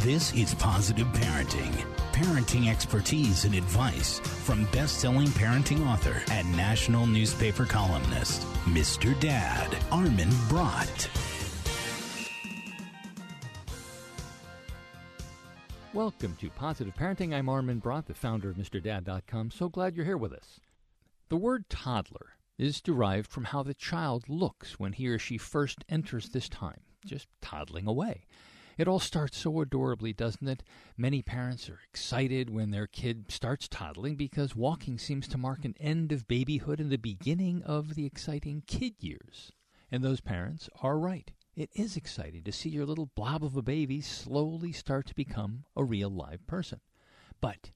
This is Positive Parenting. Parenting expertise and advice from best selling parenting author and national newspaper columnist, Mr. Dad, Armin Brott. Welcome to Positive Parenting. I'm Armin Brott, the founder of MrDad.com. So glad you're here with us. The word toddler is derived from how the child looks when he or she first enters this time, just toddling away. It all starts so adorably, doesn't it? Many parents are excited when their kid starts toddling because walking seems to mark an end of babyhood and the beginning of the exciting kid years. And those parents are right. It is exciting to see your little blob of a baby slowly start to become a real live person. But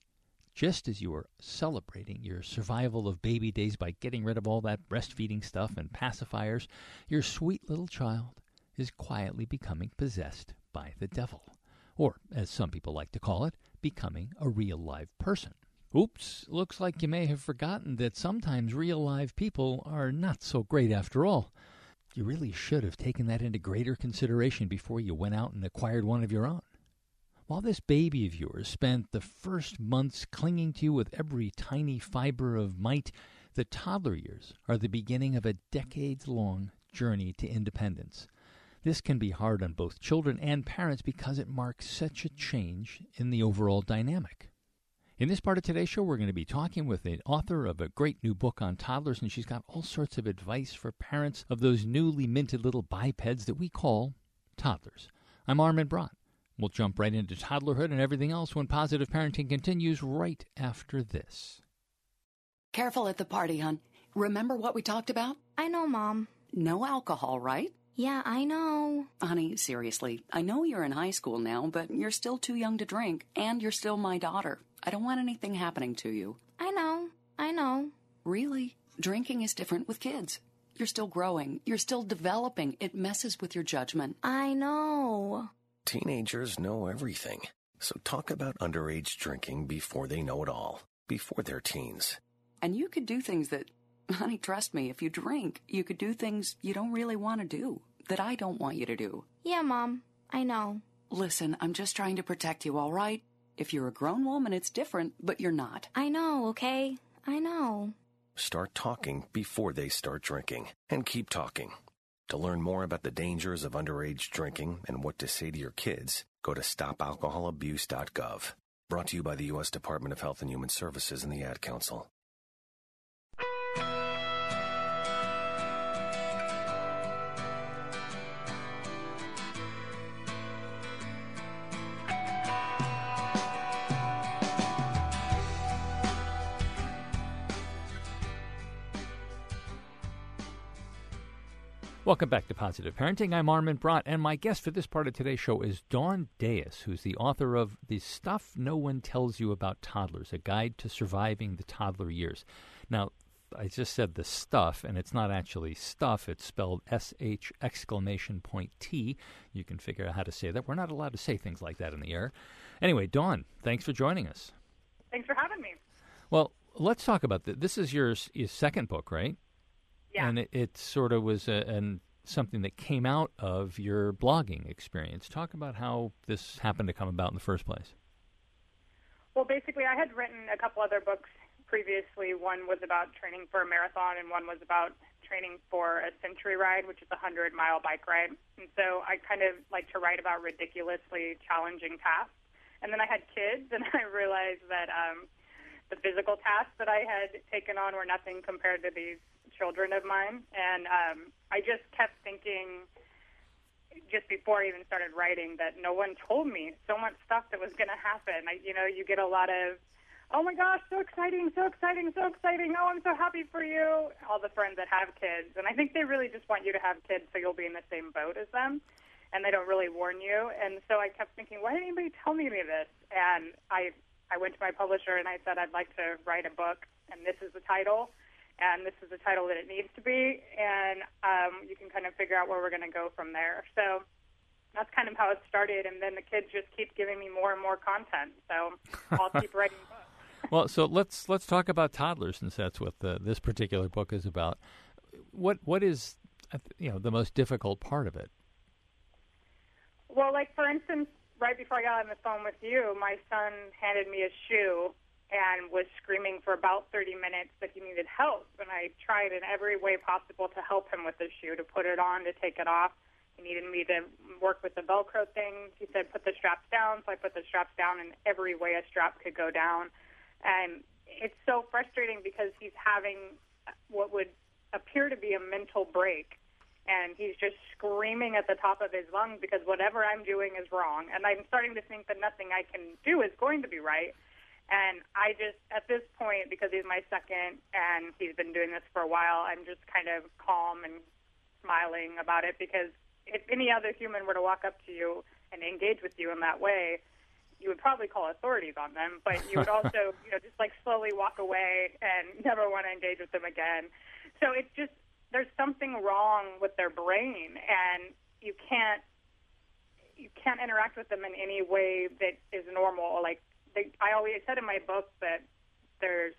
just as you are celebrating your survival of baby days by getting rid of all that breastfeeding stuff and pacifiers, your sweet little child is quietly becoming possessed by the devil. Or, as some people like to call it, becoming a real live person. Oops, looks like you may have forgotten that sometimes real live people are not so great after all. You really should have taken that into greater consideration before you went out and acquired one of your own. While this baby of yours spent the first months clinging to you with every tiny fiber of might, the toddler years are the beginning of a decades long journey to independence. This can be hard on both children and parents because it marks such a change in the overall dynamic. In this part of today's show, we're going to be talking with the author of a great new book on toddlers, and she's got all sorts of advice for parents of those newly minted little bipeds that we call toddlers. I'm Armin Brott. We'll jump right into toddlerhood and everything else when positive parenting continues right after this. Careful at the party, hon. Remember what we talked about? I know, Mom. No alcohol, right? Yeah, I know. Honey, seriously, I know you're in high school now, but you're still too young to drink, and you're still my daughter. I don't want anything happening to you. I know. I know. Really? Drinking is different with kids. You're still growing. You're still developing. It messes with your judgment. I know. Teenagers know everything. So talk about underage drinking before they know it all, before they're teens. And you could do things that, honey, trust me, if you drink, you could do things you don't really want to do, that I don't want you to do. Yeah, Mom. I know. Listen, I'm just trying to protect you, all right? If you're a grown woman, it's different, but you're not. I know, okay? I know. Start talking before they start drinking, and keep talking. To learn more about the dangers of underage drinking and what to say to your kids, go to stopalcoholabuse.gov. Brought to you by the U.S. Department of Health and Human Services and the Ad Council. Welcome back to Positive Parenting. I'm Armin Brott, and my guest for this part of today's show is Dawn Dais, who's the author of The Stuff No One Tells You About Toddlers, a guide to surviving the toddler years. Now, I just said the stuff, and it's not actually stuff. It's spelled S H exclamation point T. You can figure out how to say that. We're not allowed to say things like that in the air. Anyway, Dawn, thanks for joining us. Thanks for having me. Well, let's talk about this. This is your, your second book, right? Yeah. And it, it sort of was a, an, something that came out of your blogging experience. Talk about how this happened to come about in the first place. Well, basically, I had written a couple other books previously. One was about training for a marathon, and one was about training for a century ride, which is a 100 mile bike ride. And so I kind of like to write about ridiculously challenging tasks. And then I had kids, and I realized that um, the physical tasks that I had taken on were nothing compared to these children of mine, and um, I just kept thinking, just before I even started writing, that no one told me so much stuff that was going to happen. I, you know, you get a lot of, oh my gosh, so exciting, so exciting, so exciting. Oh, I'm so happy for you. All the friends that have kids, and I think they really just want you to have kids so you'll be in the same boat as them. And they don't really warn you. And so I kept thinking, why didn't anybody tell me any of this? And I, I went to my publisher and I said, I'd like to write a book, and this is the title and this is the title that it needs to be, and um, you can kind of figure out where we're going to go from there. So that's kind of how it started, and then the kids just keep giving me more and more content. So I'll keep writing books. well, so let's let's talk about toddlers, since that's what the, this particular book is about. What what is you know the most difficult part of it? Well, like for instance, right before I got on the phone with you, my son handed me a shoe and was screaming for about 30 minutes that he needed help. And I tried in every way possible to help him with the shoe, to put it on, to take it off. He needed me to work with the Velcro thing. He said, put the straps down. So I put the straps down in every way a strap could go down. And it's so frustrating because he's having what would appear to be a mental break. And he's just screaming at the top of his lungs because whatever I'm doing is wrong. And I'm starting to think that nothing I can do is going to be right. And I just, at this point, because he's my second and he's been doing this for a while, I'm just kind of calm and smiling about it because if any other human were to walk up to you and engage with you in that way, you would probably call authorities on them, but you would also, you know, just like slowly walk away and never want to engage with them again. So it's just there's something wrong with their brain, and you can't you can't interact with them in any way that is normal. Like I always said in my book that there's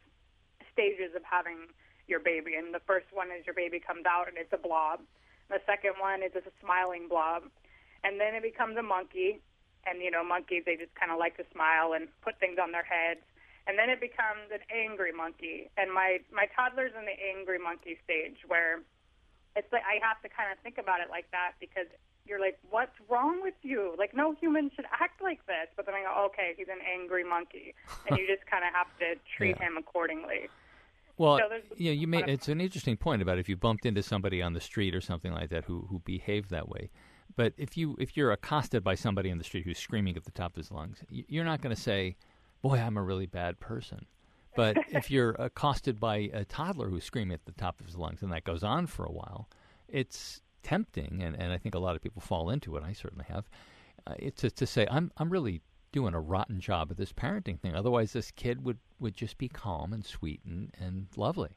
stages of having your baby, and the first one is your baby comes out and it's a blob. The second one is it's a smiling blob, and then it becomes a monkey. And you know, monkeys they just kind of like to smile and put things on their heads. And then it becomes an angry monkey. And my my toddler's in the angry monkey stage where it's like I have to kind of think about it like that because you're like, what's wrong with you? Like, no human should act like this. But then I go, okay, he's an angry monkey, and you just kind of have to treat Yeah. him accordingly. Well, So yeah, you made it's an interesting point about if you bumped into somebody on the street or something like that who who behaved that way. But if you if you're accosted by somebody in the street who's screaming at the top of his lungs, you're not going to say, "Boy, I'm a really bad person." But if you're accosted by a toddler who's screaming at the top of his lungs, and that goes on for a while, it's tempting, and, and I think a lot of people fall into it. I certainly have. Uh, it's to, to say, "I'm I'm really doing a rotten job at this parenting thing. Otherwise, this kid would, would just be calm and sweet and, and lovely."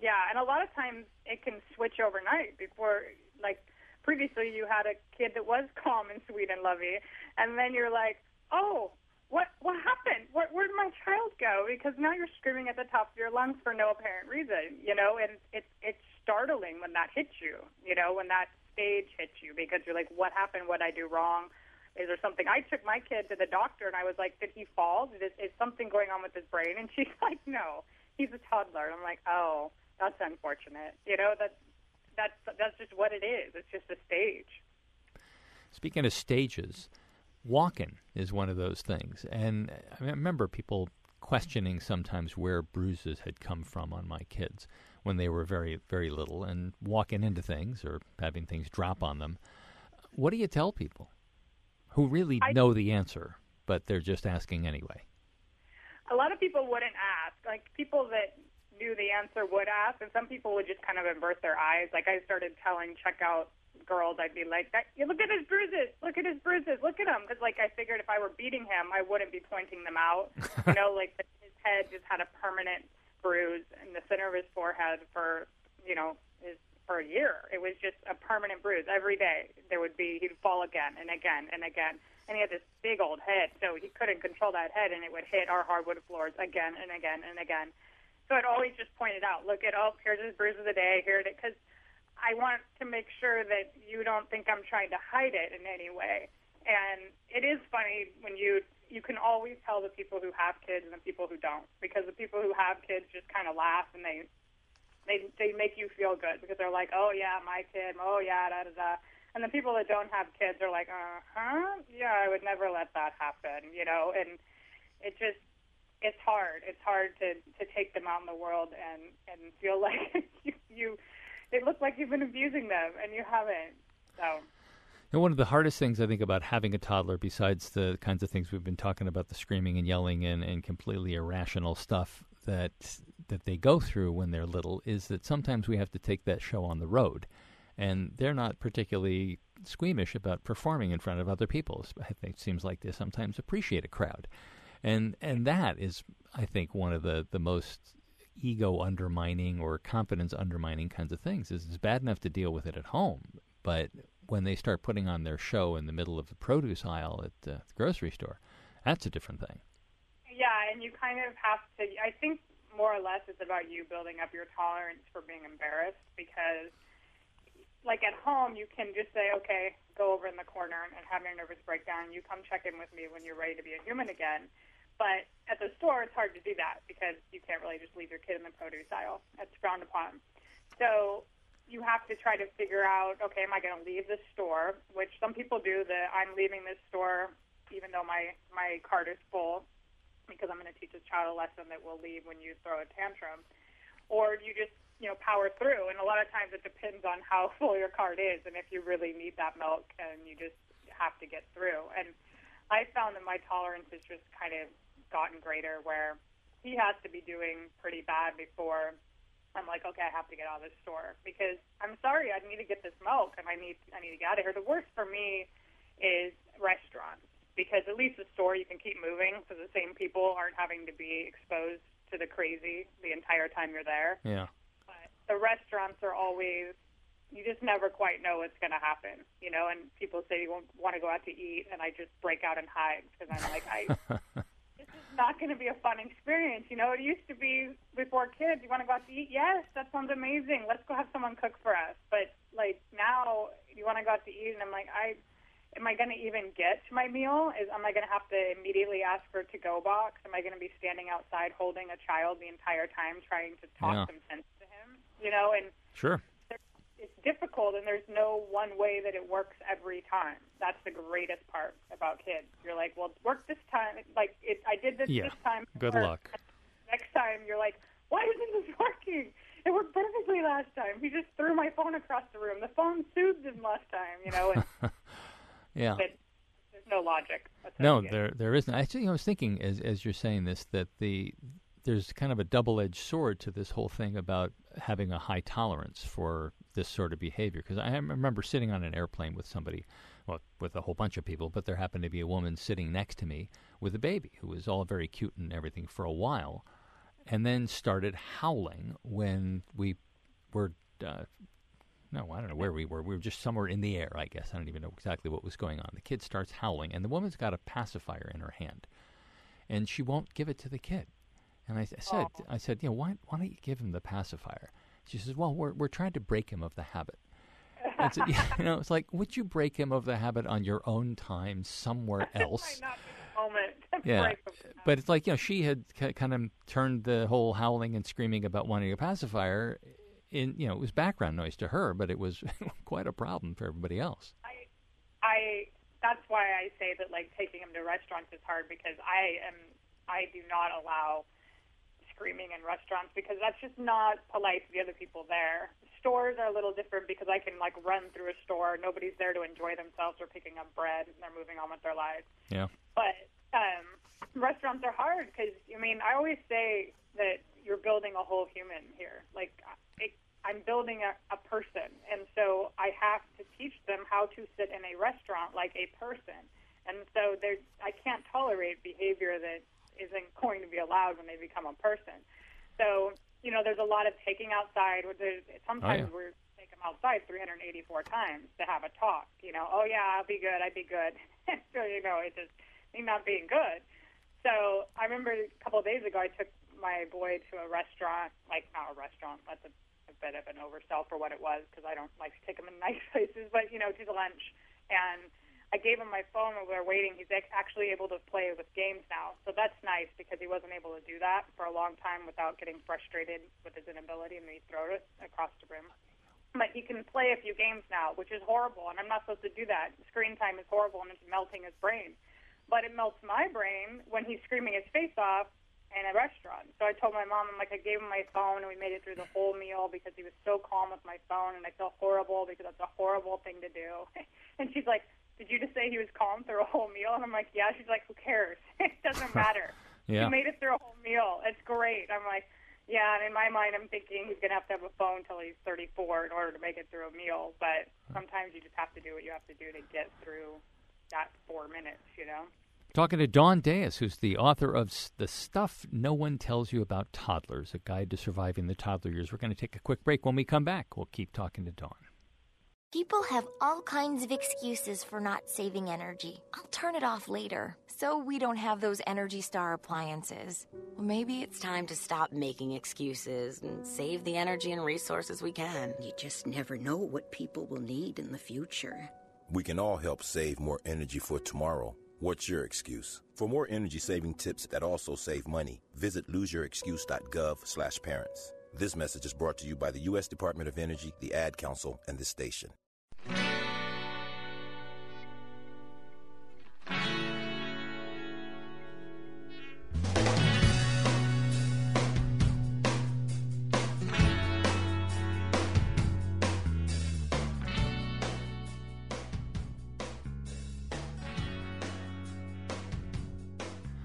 Yeah, and a lot of times it can switch overnight. Before, like previously, you had a kid that was calm and sweet and lovey, and then you're like, oh. What what happened? Where did my child go? Because now you're screaming at the top of your lungs for no apparent reason, you know. And it's it's startling when that hits you, you know, when that stage hits you because you're like, what happened? What did I do wrong? Is there something? I took my kid to the doctor and I was like, did he fall? Did it, is something going on with his brain? And she's like, no, he's a toddler. And I'm like, oh, that's unfortunate. You know, that that's that's just what it is. It's just a stage. Speaking of stages, walking is one of those things. And I remember people questioning sometimes where bruises had come from on my kids when they were very, very little and walking into things or having things drop on them. What do you tell people who really I- know the answer, but they're just asking anyway? A lot of people wouldn't ask. Like people that knew the answer would ask, and some people would just kind of avert their eyes. Like I started telling checkout girls, I'd be like, that, "You look at his bruises. Look at his bruises. Look at him." Because like I figured if I were beating him, I wouldn't be pointing them out. you know, like his head just had a permanent bruise in the center of his forehead for you know his for a year. It was just a permanent bruise every day. There would be he'd fall again and again and again, and he had this big old head, so he couldn't control that head, and it would hit our hardwood floors again and again and again. So I'd always just point it out. Look at oh, here's his bruise of the day. Here it is, because I want to make sure that you don't think I'm trying to hide it in any way. And it is funny when you you can always tell the people who have kids and the people who don't, because the people who have kids just kind of laugh and they they they make you feel good because they're like, oh yeah, my kid, oh yeah, da da da. And the people that don't have kids are like, uh huh, yeah, I would never let that happen, you know. And it just it's hard. It's hard to to take them out in the world and and feel like you you they look like you've been abusing them and you haven't. So And one of the hardest things I think about having a toddler, besides the kinds of things we've been talking about, the screaming and yelling and, and completely irrational stuff that that they go through when they're little, is that sometimes we have to take that show on the road, and they're not particularly squeamish about performing in front of other people. It seems like they sometimes appreciate a crowd, and and that is, I think, one of the the most ego undermining or confidence undermining kinds of things. Is it's bad enough to deal with it at home, but when they start putting on their show in the middle of the produce aisle at the grocery store, that's a different thing. Yeah, and you kind of have to. I think more or less it's about you building up your tolerance for being embarrassed because, like at home, you can just say, okay, go over in the corner and having a nervous breakdown. You come check in with me when you're ready to be a human again. But at the store, it's hard to do that because you can't really just leave your kid in the produce aisle. That's frowned upon. So you have to try to figure out, okay, am I going to leave the store? Which some people do. That I'm leaving this store even though my my cart is full because I'm going to teach a child a lesson that will leave when you throw a tantrum, or you just you know power through. And a lot of times it depends on how full your cart is and if you really need that milk, and you just have to get through. And I found that my tolerance has just kind of gotten greater where he has to be doing pretty bad before I'm like, okay, I have to get out of this store because I'm sorry, I need to get this milk and I need I need to get out of here. The worst for me is restaurants because at least the store you can keep moving so the same people aren't having to be exposed to the crazy the entire time you're there. Yeah. But the restaurants are always you just never quite know what's going to happen, you know. And people say you won't want to go out to eat, and I just break out and hide because I'm like, I not going to be a fun experience, you know. It used to be before kids, you want to go out to eat, yes, that sounds amazing. Let's go have someone cook for us. But like now, you want to go out to eat, and I'm like, I am I going to even get to my meal? Is am I going to have to immediately ask for a to-go box? Am I going to be standing outside holding a child the entire time trying to talk Yeah. some sense to him? You know, and Sure. It's difficult and there's no one way that it works every time. That's the greatest part about kids. You're like, well, it worked this time. Like it, I did this Yeah. this time. Good or luck. Next time, you're like, why isn't this working? It worked perfectly last time. He just threw my phone across the room. The phone soothed him last time. You know, and Yeah. but there's no logic. No, there there isn't. Actually, I was thinking as as you're saying this that the there's kind of a double-edged sword to this whole thing about having a high tolerance for this sort of behavior. Because I remember sitting on an airplane with somebody, well, with a whole bunch of people, but there happened to be a woman sitting next to me with a baby who was all very cute and everything for a while, and then started howling when we were. Uh, no, I don't know where we were. We were just somewhere in the air, I guess. I don't even know exactly what was going on. The kid starts howling, and the woman's got a pacifier in her hand, and she won't give it to the kid. And I, I said, I said, you know, why, why don't you give him the pacifier? She says, well, we're we're trying to break him of the habit. And so, you know, it's like, would you break him of the habit on your own time somewhere else? might not be the moment. Yeah, but it's like you know she had kind of turned the whole howling and screaming about wanting a pacifier in you know it was background noise to her, but it was quite a problem for everybody else. I, I that's why I say that like taking him to restaurants is hard because I am I do not allow screaming in restaurants because that's just not polite to the other people there. Stores are a little different because I can like run through a store, nobody's there to enjoy themselves or picking up bread, and they're moving on with their lives. Yeah, But um, restaurants are hard because I mean I always say that you're building a whole human here. Like it, I'm building a, a person, and so I have to teach them how to sit in a restaurant like a person. And so there's I can't tolerate behavior that isn't going to be allowed when they become a person. So you know there's a lot of taking outside. There's, sometimes yeah. we're take them outside 384 times to have a talk. You know, oh yeah, I'll be good, I'd be good. so you know, it just me not being good. So I remember a couple of days ago, I took my boy to a restaurant, like not a restaurant, that's a, a bit of an oversell for what it was because I don't like to take him in nice places, but you know, to the lunch. And I gave him my phone while we were waiting. He's actually able to play with games now, so that's nice because he wasn't able to do that for a long time without getting frustrated with his inability, and he throw it across the room. But he can play a few games now, which is horrible, and I'm not supposed to do that. Screen time is horrible, and it's melting his brain. But it melts my brain when he's screaming his face off in a restaurant. So I told my mom, I'm like, I gave him my phone, and we made it through the whole meal because he was so calm with my phone, and I feel horrible because that's a horrible thing to do. and she's like, Did you just say he was calm through a whole meal? And I'm like, Yeah. She's like, Who cares? it doesn't matter. Yeah. He made it through a whole meal. It's great. I'm like, yeah, and in my mind, I'm thinking he's going to have to have a phone until he's 34 in order to make it through a meal. But sometimes you just have to do what you have to do to get through that four minutes, you know? Talking to Dawn Dais, who's the author of The Stuff No One Tells You About Toddlers, a guide to surviving the toddler years. We're going to take a quick break. When we come back, we'll keep talking to Dawn. People have all kinds of excuses for not saving energy. I'll turn it off later, so we don't have those Energy Star appliances. Well, maybe it's time to stop making excuses and save the energy and resources we can. You just never know what people will need in the future. We can all help save more energy for tomorrow. What's your excuse? For more energy saving tips that also save money, visit loseyourexcuse.gov/parents. This message is brought to you by the U.S. Department of Energy, the Ad Council, and this station.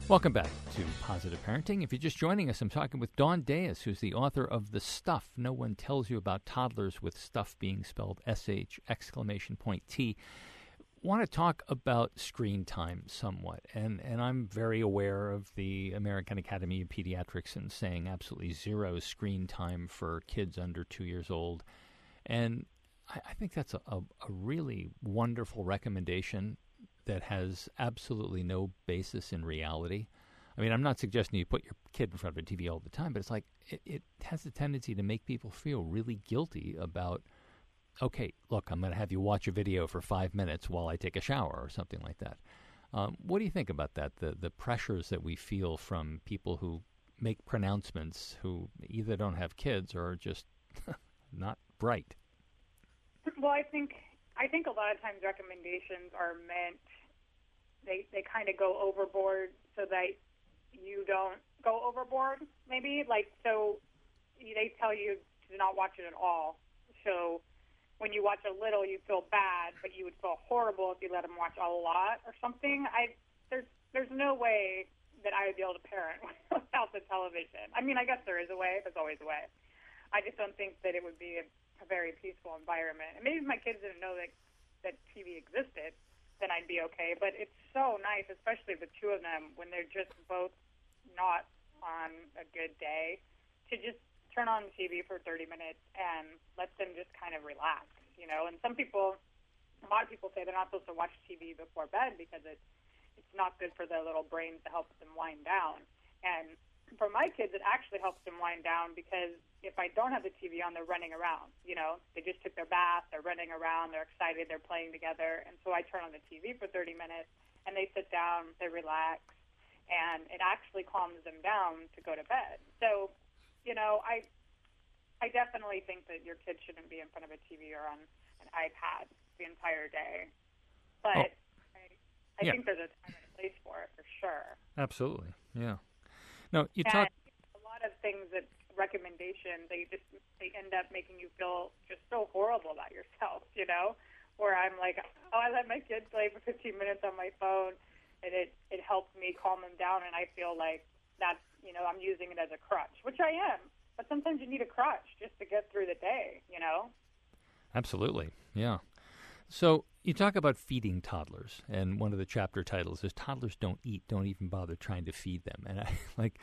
Welcome back to Positive Parenting. If you're just joining us, I'm talking with Dawn Dais, who's the author of The Stuff. No one tells you about toddlers with stuff being spelled S-H exclamation point T. Want to talk about screen time somewhat, and and I'm very aware of the American Academy of Pediatrics and saying absolutely zero screen time for kids under two years old, and I, I think that's a, a, a really wonderful recommendation that has absolutely no basis in reality. I mean, I'm not suggesting you put your kid in front of a TV all the time, but it's like it, it has a tendency to make people feel really guilty about, okay, look, I'm going to have you watch a video for five minutes while I take a shower or something like that. Um, what do you think about that? The the pressures that we feel from people who make pronouncements who either don't have kids or are just not bright. Well, I think I think a lot of times recommendations are meant they they kind of go overboard so that you don't go overboard. Maybe like so they tell you to not watch it at all. So when you watch a little, you feel bad, but you would feel horrible if you let them watch a lot or something. I there's there's no way that I would be able to parent without the television. I mean, I guess there is a way. There's always a way. I just don't think that it would be a, a very peaceful environment. And maybe if my kids didn't know that that TV existed, then I'd be okay. But it's so nice, especially the two of them, when they're just both not on a good day, to just turn on TV for 30 minutes and let them just kind of relax, you know. And some people, a lot of people say they're not supposed to watch TV before bed because it's it's not good for their little brains to help them wind down. And for my kids, it actually helps them wind down because if I don't have the TV on, they're running around. You know, they just took their bath, they're running around, they're excited, they're playing together, and so I turn on the TV for 30 minutes, and they sit down, they relax, and it actually calms them down to go to bed. So, you know, I I definitely think that your kids shouldn't be in front of a TV or on an iPad the entire day, but. Oh I yeah. think there's a time and a place for it for sure. Absolutely, yeah. No, you and talk a lot of things that recommendations they just they end up making you feel just so horrible about yourself, you know. Where I'm like, oh, I let my kids play for 15 minutes on my phone, and it it helps me calm them down, and I feel like that's you know I'm using it as a crutch, which I am. But sometimes you need a crutch just to get through the day, you know. Absolutely, yeah. So you talk about feeding toddlers, and one of the chapter titles is "Toddlers Don't Eat, Don't Even Bother Trying to Feed Them." And I like,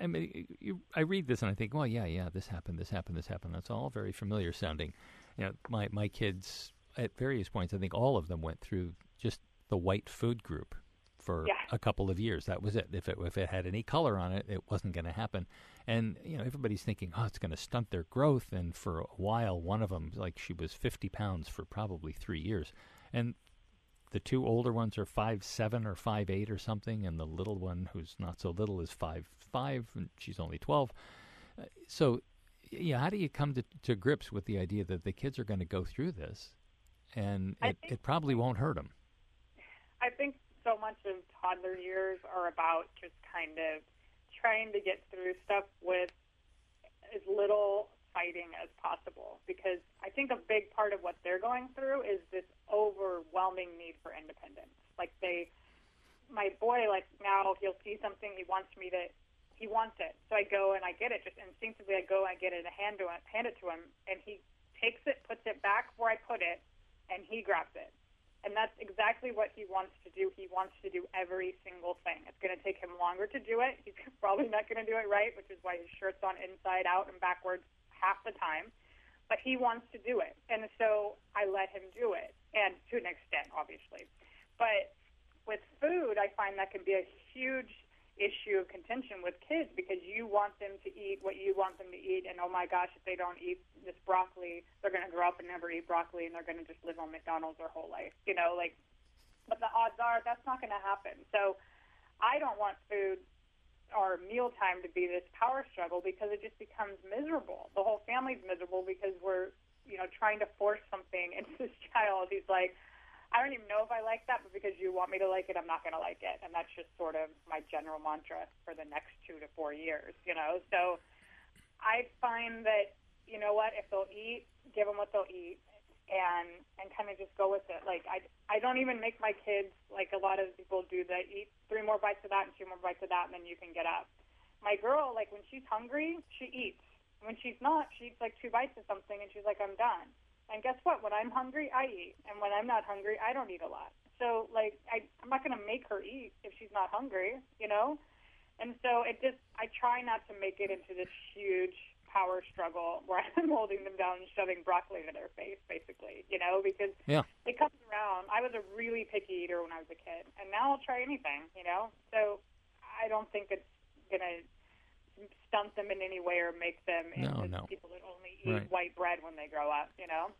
I mean, you, I read this and I think, well, yeah, yeah, this happened, this happened, this happened. That's all very familiar sounding. You know, my my kids at various points, I think all of them went through just the white food group for yeah. a couple of years. That was it. If it if it had any color on it, it wasn't going to happen. And you know, everybody's thinking, oh, it's going to stunt their growth. And for a while, one of them, like she was 50 pounds for probably three years, and the two older ones are five seven or five eight or something, and the little one, who's not so little, is five five, and she's only 12. Uh, so, yeah, how do you come to, to grips with the idea that the kids are going to go through this, and it, it probably won't hurt them? I think so much of toddler years are about just kind of trying to get through stuff with as little fighting as possible because I think a big part of what they're going through is this overwhelming need for independence. Like they my boy like now he'll see something he wants me to he wants it. So I go and I get it. Just instinctively I go and I get it and hand to him, hand it to him and he takes it, puts it back where I put it and he grabs it. And that's exactly what he wants to do. He wants to do every single thing. It's going to take him longer to do it. He's probably not going to do it right, which is why his shirt's on inside out and backwards half the time. But he wants to do it. And so I let him do it, and to an extent, obviously. But with food, I find that can be a huge issue of contention with kids because you want them to eat what you want them to eat and oh my gosh if they don't eat this broccoli they're going to grow up and never eat broccoli and they're going to just live on McDonald's their whole life you know like but the odds are that's not going to happen so I don't want food or mealtime to be this power struggle because it just becomes miserable the whole family's miserable because we're you know trying to force something into this child he's like I don't even know if I like that, but because you want me to like it, I'm not going to like it. And that's just sort of my general mantra for the next two to four years, you know? So I find that, you know what, if they'll eat, give them what they'll eat and and kind of just go with it. Like I I don't even make my kids like a lot of people do that eat three more bites of that and two more bites of that and then you can get up. My girl, like when she's hungry, she eats. When she's not, she eats like two bites of something and she's like, I'm done. And guess what? When I'm hungry, I eat. And when I'm not hungry, I don't eat a lot. So, like, I, I'm not going to make her eat if she's not hungry, you know? And so it just, I try not to make it into this huge power struggle where I'm holding them down and shoving broccoli to their face, basically, you know, because yeah. it comes around. I was a really picky eater when I was a kid, and now I'll try anything, you know? So I don't think it's going to stunt them in any way or make them no, into no. people that only eat Right. white bread when they grow up, you know?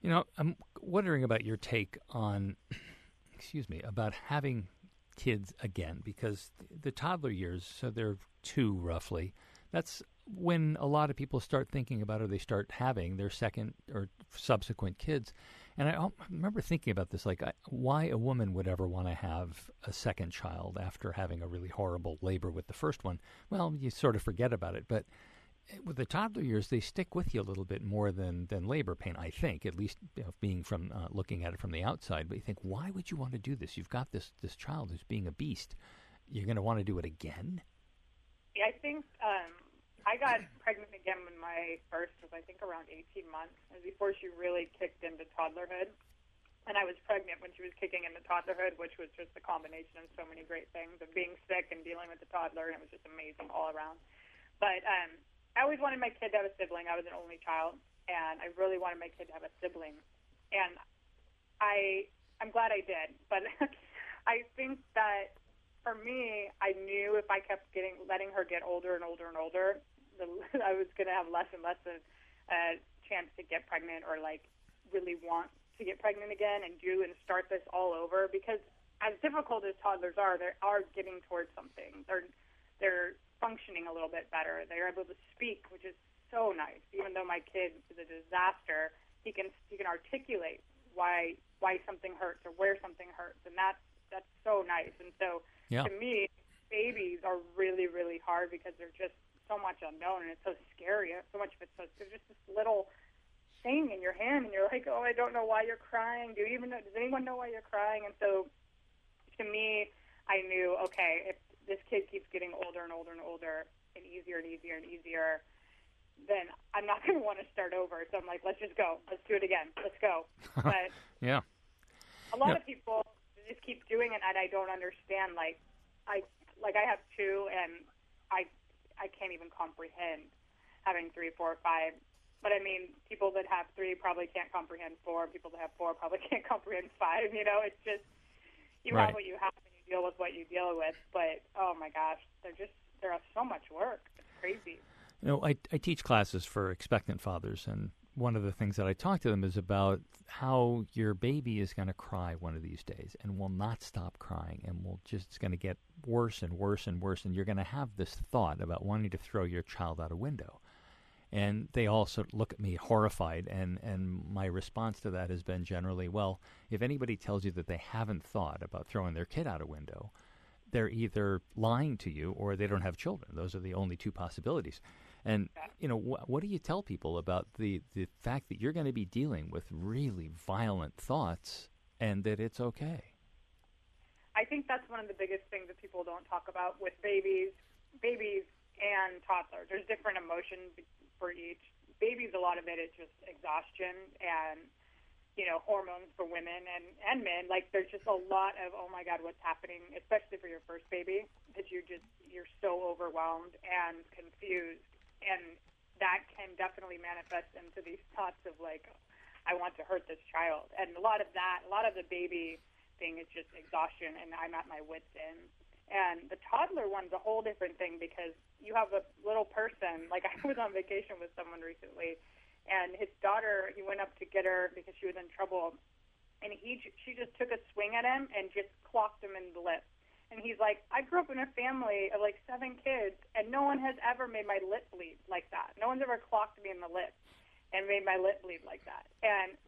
You know, I'm wondering about your take on, excuse me, about having kids again because the toddler years, so they're two roughly. That's when a lot of people start thinking about or they start having their second or subsequent kids. And I remember thinking about this like, why a woman would ever want to have a second child after having a really horrible labor with the first one. Well, you sort of forget about it. But with the toddler years, they stick with you a little bit more than, than labor pain, I think, at least you know, being from uh, looking at it from the outside. But you think, why would you want to do this? You've got this, this child who's being a beast. You're going to want to do it again? I think um, I got pregnant again when my first was, I think, around 18 months. It was before she really kicked into toddlerhood. And I was pregnant when she was kicking into toddlerhood, which was just a combination of so many great things of being sick and dealing with the toddler, and it was just amazing all around. But um, I always wanted my kid to have a sibling. I was an only child, and I really wanted my kid to have a sibling. And I, I'm glad I did. But I think that for me, I knew if I kept getting letting her get older and older and older, the, I was going to have less and less of a chance to get pregnant or like really want to get pregnant again and do and start this all over. Because as difficult as toddlers are, they are getting towards something. They're they're functioning a little bit better. They're able to speak, which is so nice. Even though my kid is a disaster, he can he can articulate why why something hurts or where something hurts, and that's that's so nice. And so Yeah. to me, babies are really really hard because they're just so much unknown and it's so scary. So much of it's so there's just this little thing in your hand, and you're like, oh, I don't know why you're crying. Do you even know? Does anyone know why you're crying? And so to me, I knew okay if this kid keeps getting older and older and older and easier and easier and easier, then I'm not going to want to start over. So I'm like, let's just go. Let's do it again. Let's go. But Yeah. a lot Yeah. of people just keep doing it, and I don't understand. Like, I like I have two, and I I can't even comprehend having three, four, five. But I mean, people that have three probably can't comprehend four. People that have four probably can't comprehend five. You know, it's just you Right. have what you have, and you deal with what you deal with. But oh my gosh, they're just they're so much work. It's crazy. You know, I, I teach classes for expectant fathers, and one of the things that I talk to them is about how your baby is going to cry one of these days and will not stop crying and will just going to get worse and worse and worse, and you're going to have this thought about wanting to throw your child out a window. And they all sort of look at me horrified, and, and my response to that has been generally, well, if anybody tells you that they haven't thought about throwing their kid out a window, they're either lying to you or they don't have children. Those are the only two possibilities. And you know, wh- what do you tell people about the the fact that you're going to be dealing with really violent thoughts and that it's okay? I think that's one of the biggest things that people don't talk about with babies, babies and toddlers. There's different emotions for each. Babies, a lot of it is just exhaustion and you know hormones for women and and men. Like there's just a lot of oh my god, what's happening, especially for your first baby, that you just you're so overwhelmed and confused, and that can definitely manifest into these thoughts of like I want to hurt this child, and a lot of that, a lot of the baby thing is just exhaustion, and I'm at my wits end. And the toddler one's a whole different thing because you have a little person. Like I was on vacation with someone recently, and his daughter, he went up to get her because she was in trouble, and he she just took a swing at him and just clocked him in the lip. And he's like, I grew up in a family of like seven kids, and no one has ever made my lip bleed like that. No one's ever clocked me in the lip and made my lip bleed like that. And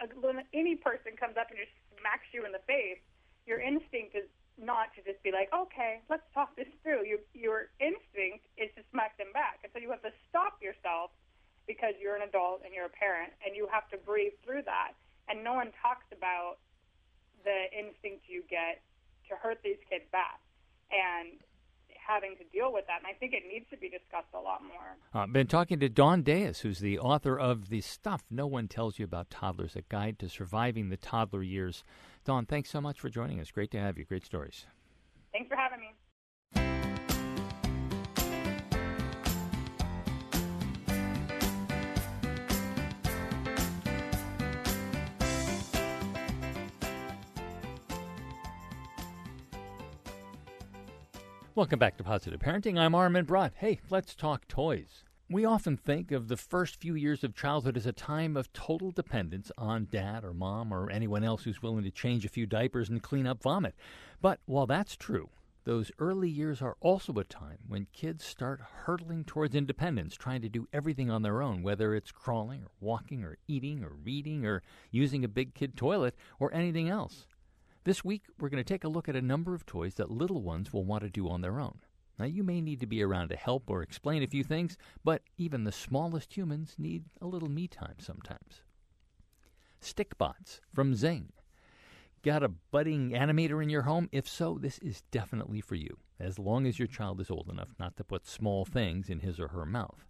uh, when any person comes up and just smacks you in the face, your instinct is not to just be like, okay, let's talk this through. Your your instinct is to smack them back, and so you have to stop yourself because you're an adult and you're a parent, and you have to breathe through that. And no one talks about the instinct you get to hurt these kids back and having to deal with that. And I think it needs to be discussed a lot more. I've uh, been talking to Dawn Dais, who's the author of The Stuff No One Tells You About Toddlers, a guide to surviving the toddler years. Dawn, thanks so much for joining us. Great to have you. Great stories. Thanks for having Welcome back to Positive Parenting. I'm Armin Brott. Hey, let's talk toys. We often think of the first few years of childhood as a time of total dependence on dad or mom or anyone else who's willing to change a few diapers and clean up vomit. But while that's true, those early years are also a time when kids start hurtling towards independence, trying to do everything on their own, whether it's crawling or walking or eating or reading or using a big kid toilet or anything else. This week, we're going to take a look at a number of toys that little ones will want to do on their own. Now, you may need to be around to help or explain a few things, but even the smallest humans need a little me time sometimes. Stickbots from Zing. Got a budding animator in your home? If so, this is definitely for you, as long as your child is old enough not to put small things in his or her mouth.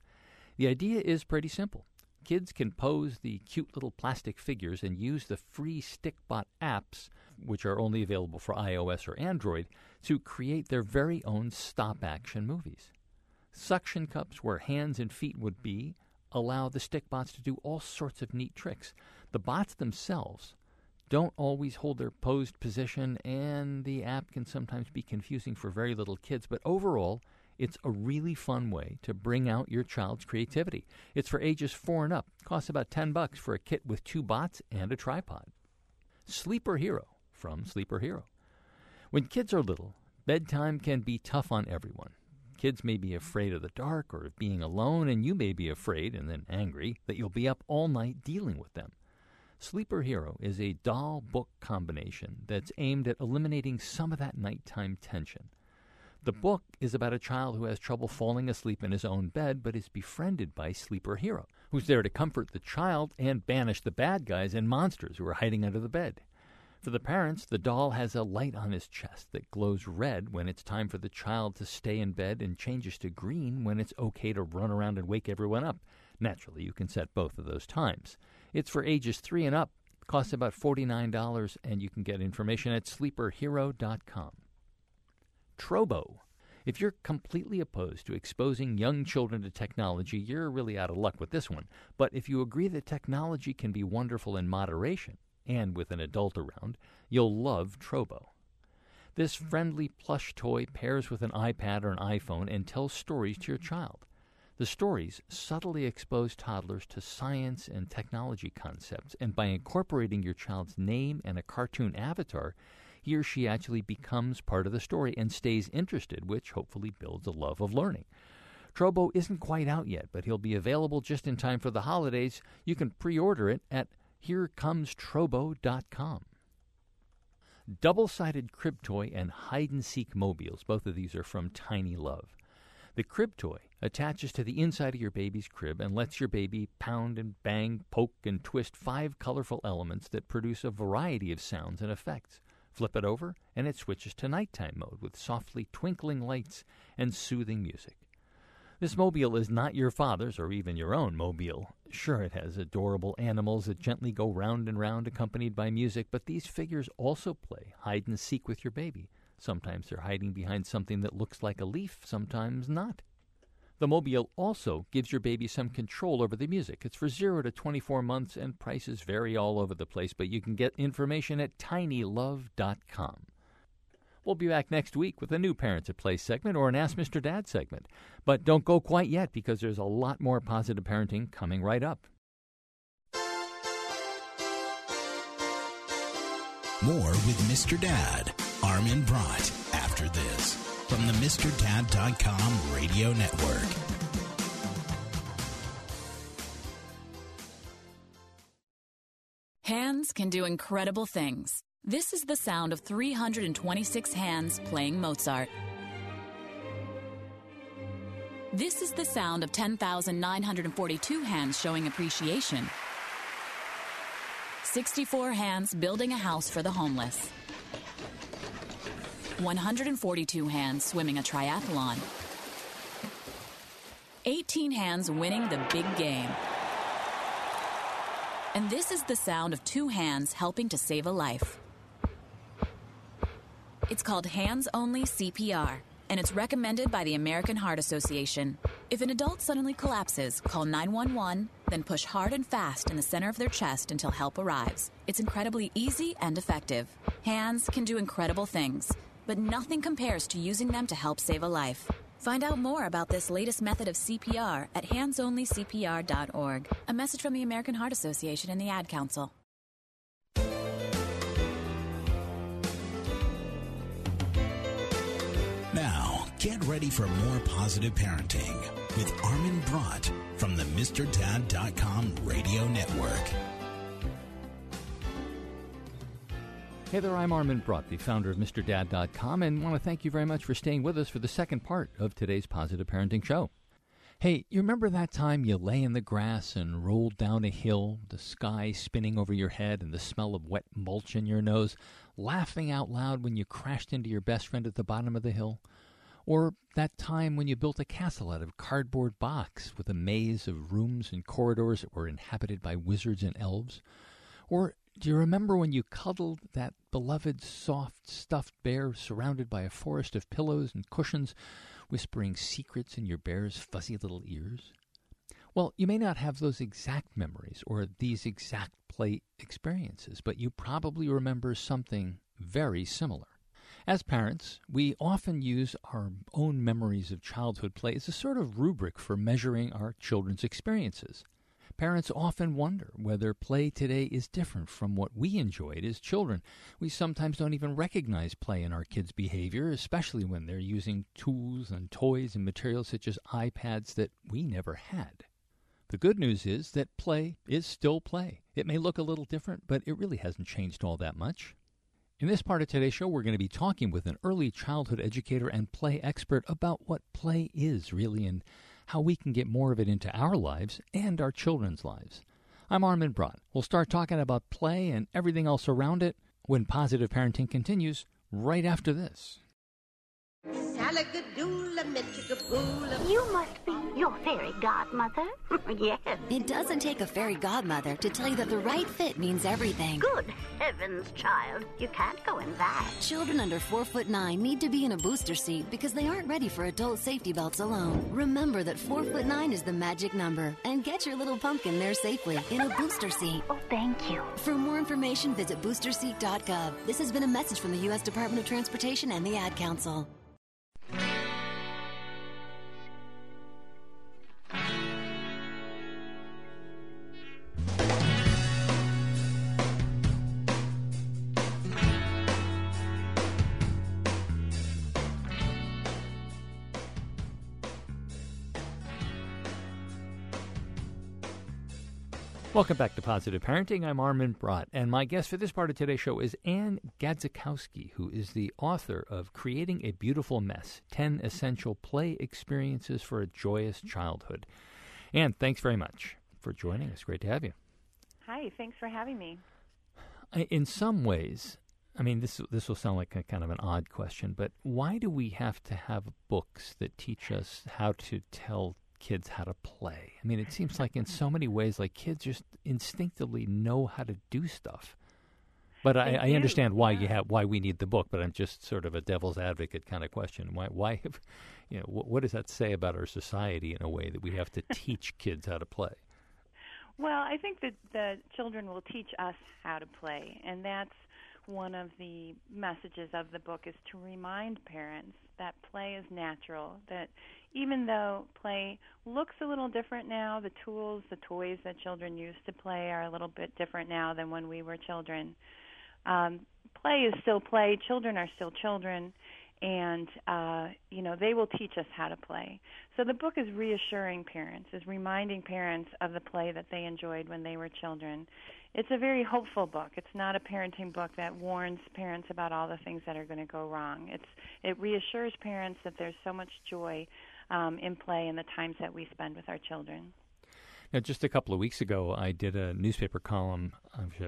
The idea is pretty simple. Kids can pose the cute little plastic figures and use the free Stickbot apps, which are only available for iOS or Android, to create their very own stop action movies. Suction cups where hands and feet would be allow the Stickbots to do all sorts of neat tricks. The bots themselves don't always hold their posed position, and the app can sometimes be confusing for very little kids, but overall, it's a really fun way to bring out your child's creativity. It's for ages 4 and up. Costs about 10 bucks for a kit with two bots and a tripod. Sleeper Hero from Sleeper Hero. When kids are little, bedtime can be tough on everyone. Kids may be afraid of the dark or of being alone, and you may be afraid and then angry that you'll be up all night dealing with them. Sleeper Hero is a doll book combination that's aimed at eliminating some of that nighttime tension. The book is about a child who has trouble falling asleep in his own bed but is befriended by Sleeper Hero, who's there to comfort the child and banish the bad guys and monsters who are hiding under the bed. For the parents, the doll has a light on his chest that glows red when it's time for the child to stay in bed and changes to green when it's okay to run around and wake everyone up. Naturally, you can set both of those times. It's for ages 3 and up, costs about $49, and you can get information at sleeperhero.com. Trobo. If you're completely opposed to exposing young children to technology, you're really out of luck with this one. But if you agree that technology can be wonderful in moderation and with an adult around, you'll love Trobo. This friendly plush toy pairs with an iPad or an iPhone and tells stories to your child. The stories subtly expose toddlers to science and technology concepts, and by incorporating your child's name and a cartoon avatar, he or she actually becomes part of the story and stays interested, which hopefully builds a love of learning. Trobo isn't quite out yet, but he'll be available just in time for the holidays. You can pre order it at herecomestrobo.com. Double sided crib toy and hide and seek mobiles. Both of these are from Tiny Love. The crib toy attaches to the inside of your baby's crib and lets your baby pound and bang, poke, and twist five colorful elements that produce a variety of sounds and effects. Flip it over, and it switches to nighttime mode with softly twinkling lights and soothing music. This mobile is not your father's or even your own mobile. Sure, it has adorable animals that gently go round and round accompanied by music, but these figures also play hide and seek with your baby. Sometimes they're hiding behind something that looks like a leaf, sometimes not. The Mobile also gives your baby some control over the music. It's for 0 to 24 months and prices vary all over the place, but you can get information at tinylove.com. We'll be back next week with a new Parents at Play segment or an Ask Mr. Dad segment. But don't go quite yet because there's a lot more positive parenting coming right up. More with Mr. Dad, Armin Brott, after this from the MrDad.com radio network. Hands can do incredible things. This is the sound of 326 hands playing Mozart. This is the sound of 10,942 hands showing appreciation. 64 hands building a house for the homeless. 142 hands swimming a triathlon. 18 hands winning the big game. And this is the sound of two hands helping to save a life. It's called Hands Only CPR, and it's recommended by the American Heart Association. If an adult suddenly collapses, call 911, then push hard and fast in the center of their chest until help arrives. It's incredibly easy and effective. Hands can do incredible things, but nothing compares to using them to help save a life. Find out more about this latest method of CPR at handsonlycpr.org. A message from the American Heart Association and the Ad Council. Now, get ready for more positive parenting with Armin Brott from the MrDad.com radio network. Hey there, I'm Armin Brott, the founder of MrDad.com, and want to thank you very much for staying with us for the second part of today's Positive Parenting Show. Hey, you remember that time you lay in the grass and rolled down a hill, the sky spinning over your head and the smell of wet mulch in your nose, laughing out loud when you crashed into your best friend at the bottom of the hill? Or that time when you built a castle out of cardboard box with a maze of rooms and corridors that were inhabited by wizards and elves? Or do you remember when you cuddled that beloved soft stuffed bear surrounded by a forest of pillows and cushions, whispering secrets in your bear's fuzzy little ears? Well, you may not have those exact memories or these exact play experiences, but you probably remember something very similar. As parents, we often use our own memories of childhood play as a sort of rubric for measuring our children's experiences. Parents often wonder whether play today is different from what we enjoyed as children. We sometimes don't even recognize play in our kids' behavior, especially when they're using tools and toys and materials such as iPads that we never had. The good news is that play is still play. It may look a little different, but it really hasn't changed all that much. In this part of today's show, we're going to be talking with an early childhood educator and play expert about what play is really and how we can get more of it into our lives and our children's lives. I'm Armin Brott. We'll start talking about play and everything else around it when positive parenting continues right after this. You must be your fairy godmother. yes. It doesn't take a fairy godmother to tell you that the right fit means everything. Good heavens, child. You can't go in that. Children under four foot nine need to be in a booster seat because they aren't ready for adult safety belts alone. Remember that four foot nine is the magic number and get your little pumpkin there safely in a booster seat. Oh, thank you. For more information, visit boosterseat.gov. This has been a message from the U.S. Department of Transportation and the Ad Council. Welcome back to Positive Parenting. I'm Armin Brott, and my guest for this part of today's show is Ann Gadzikowski, who is the author of Creating a Beautiful Mess 10 Essential Play Experiences for a Joyous Childhood. Ann, thanks very much for joining us. Great to have you. Hi, thanks for having me. In some ways, I mean, this this will sound like a kind of an odd question, but why do we have to have books that teach us how to tell kids how to play. I mean, it seems like in so many ways, like kids just instinctively know how to do stuff. But I, I, understand why you have why we need the book. But I'm just sort of a devil's advocate kind of question. Why why have, you know what, what does that say about our society in a way that we have to teach kids how to play? Well, I think that the children will teach us how to play, and that's one of the messages of the book is to remind parents that play is natural, that even though play looks a little different now, the tools, the toys that children use to play are a little bit different now than when we were children. Um, play is still play, children are still children, and uh, you know they will teach us how to play. So the book is reassuring parents, is reminding parents of the play that they enjoyed when they were children. It's a very hopeful book. It's not a parenting book that warns parents about all the things that are going to go wrong. It's it reassures parents that there's so much joy um, in play in the times that we spend with our children. Now, just a couple of weeks ago, I did a newspaper column,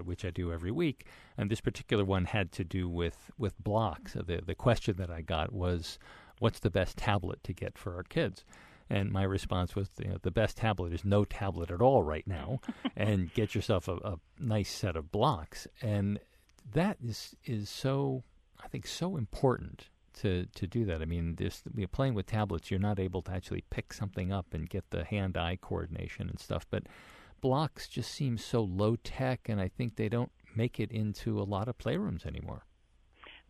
which I do every week, and this particular one had to do with with blocks. the the question that I got was, "What's the best tablet to get for our kids?" And my response was, you know, the best tablet is no tablet at all right now, and get yourself a, a nice set of blocks. And that is is so, I think, so important to to do that. I mean, this you playing with tablets, you're not able to actually pick something up and get the hand-eye coordination and stuff. But blocks just seem so low tech, and I think they don't make it into a lot of playrooms anymore.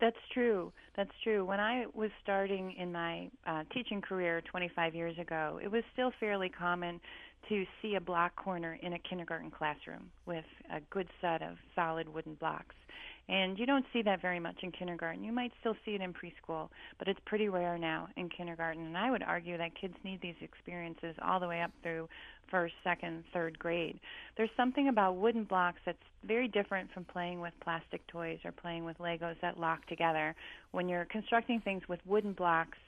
That's true. That's true. When I was starting in my uh, teaching career 25 years ago, it was still fairly common to see a block corner in a kindergarten classroom with a good set of solid wooden blocks. And you don't see that very much in kindergarten. You might still see it in preschool, but it's pretty rare now in kindergarten. And I would argue that kids need these experiences all the way up through first, second, third grade. There's something about wooden blocks that's very different from playing with plastic toys or playing with Legos that lock together. When you're constructing things with wooden blocks,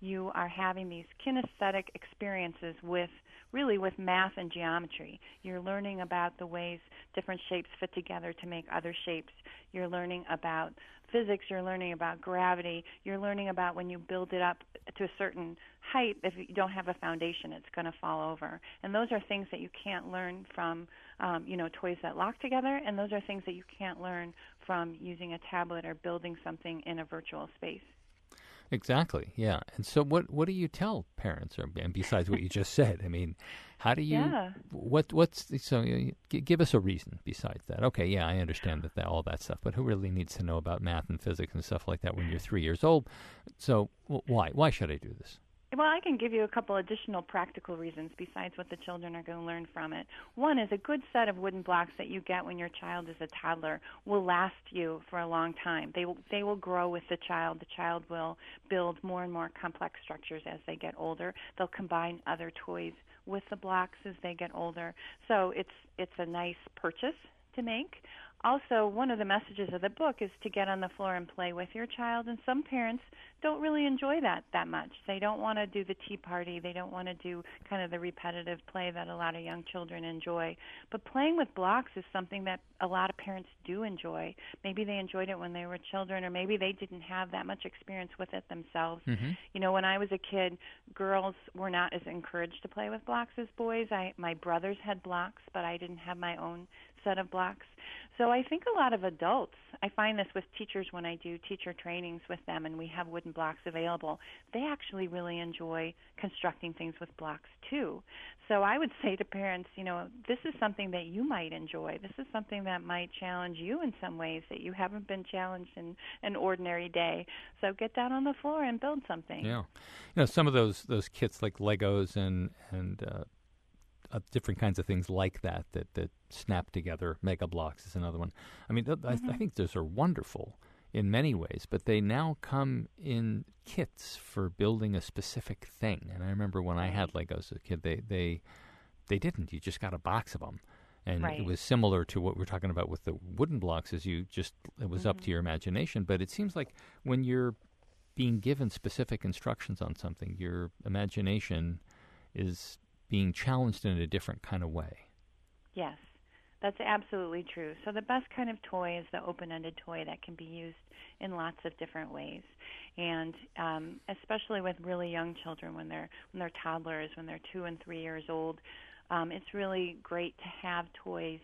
you are having these kinesthetic experiences with really with math and geometry. You're learning about the ways different shapes fit together to make other shapes. You're learning about physics, you're learning about gravity, you're learning about when you build it up to a certain height, if you don't have a foundation, it's going to fall over. And those are things that you can't learn from, um, you know, toys that lock together, and those are things that you can't learn from using a tablet or building something in a virtual space. Exactly. Yeah. And so, what what do you tell parents? Or and besides what you just said, I mean, how do you? Yeah. What what's so? You give us a reason besides that. Okay. Yeah, I understand that, that all that stuff, but who really needs to know about math and physics and stuff like that when you're three years old? So why why should I do this? Well, I can give you a couple additional practical reasons besides what the children are going to learn from it. One is a good set of wooden blocks that you get when your child is a toddler will last you for a long time. They will they will grow with the child. The child will build more and more complex structures as they get older. They'll combine other toys with the blocks as they get older. So it's it's a nice purchase to make also one of the messages of the book is to get on the floor and play with your child and some parents don't really enjoy that that much. They don't want to do the tea party. They don't want to do kind of the repetitive play that a lot of young children enjoy. But playing with blocks is something that a lot of parents do enjoy. Maybe they enjoyed it when they were children or maybe they didn't have that much experience with it themselves. Mm-hmm. you know when i was a kid girls were not as encouraged to play with blocks as boys. I my brothers had blocks but i didn't have my own of blocks so I think a lot of adults, I find this with teachers when I do teacher trainings with them and we have wooden blocks available, they actually really enjoy constructing things with blocks too. So I would say to parents, you know, this is something that you might enjoy. This is something that might challenge you in some ways that you haven't been challenged in an ordinary day. So get down on the floor and build something. Yeah. You know, some of those those kits like Legos and and uh, uh, different kinds of things like that that that snap together. Mega Bloks is another one. I mean, th- mm-hmm. I, I, think those are wonderful in many ways, but they now come in kits for building a specific thing. And I remember when I had Legos as a kid, they they they didn't. You just got a box of them. And right. it was similar to what we're talking about with the wooden blocks, is you just it was mm-hmm. up to mm-hmm. your imagination. But it seems like when you're being given specific instructions on something, your imagination is being challenged in a different kind of way. Yes, that's absolutely true. So the best kind of toy is the open-ended toy that can be used in lots of different ways, and um, especially with really young children when they're when they're toddlers, when they're two and three years old, um, it's really great to have toys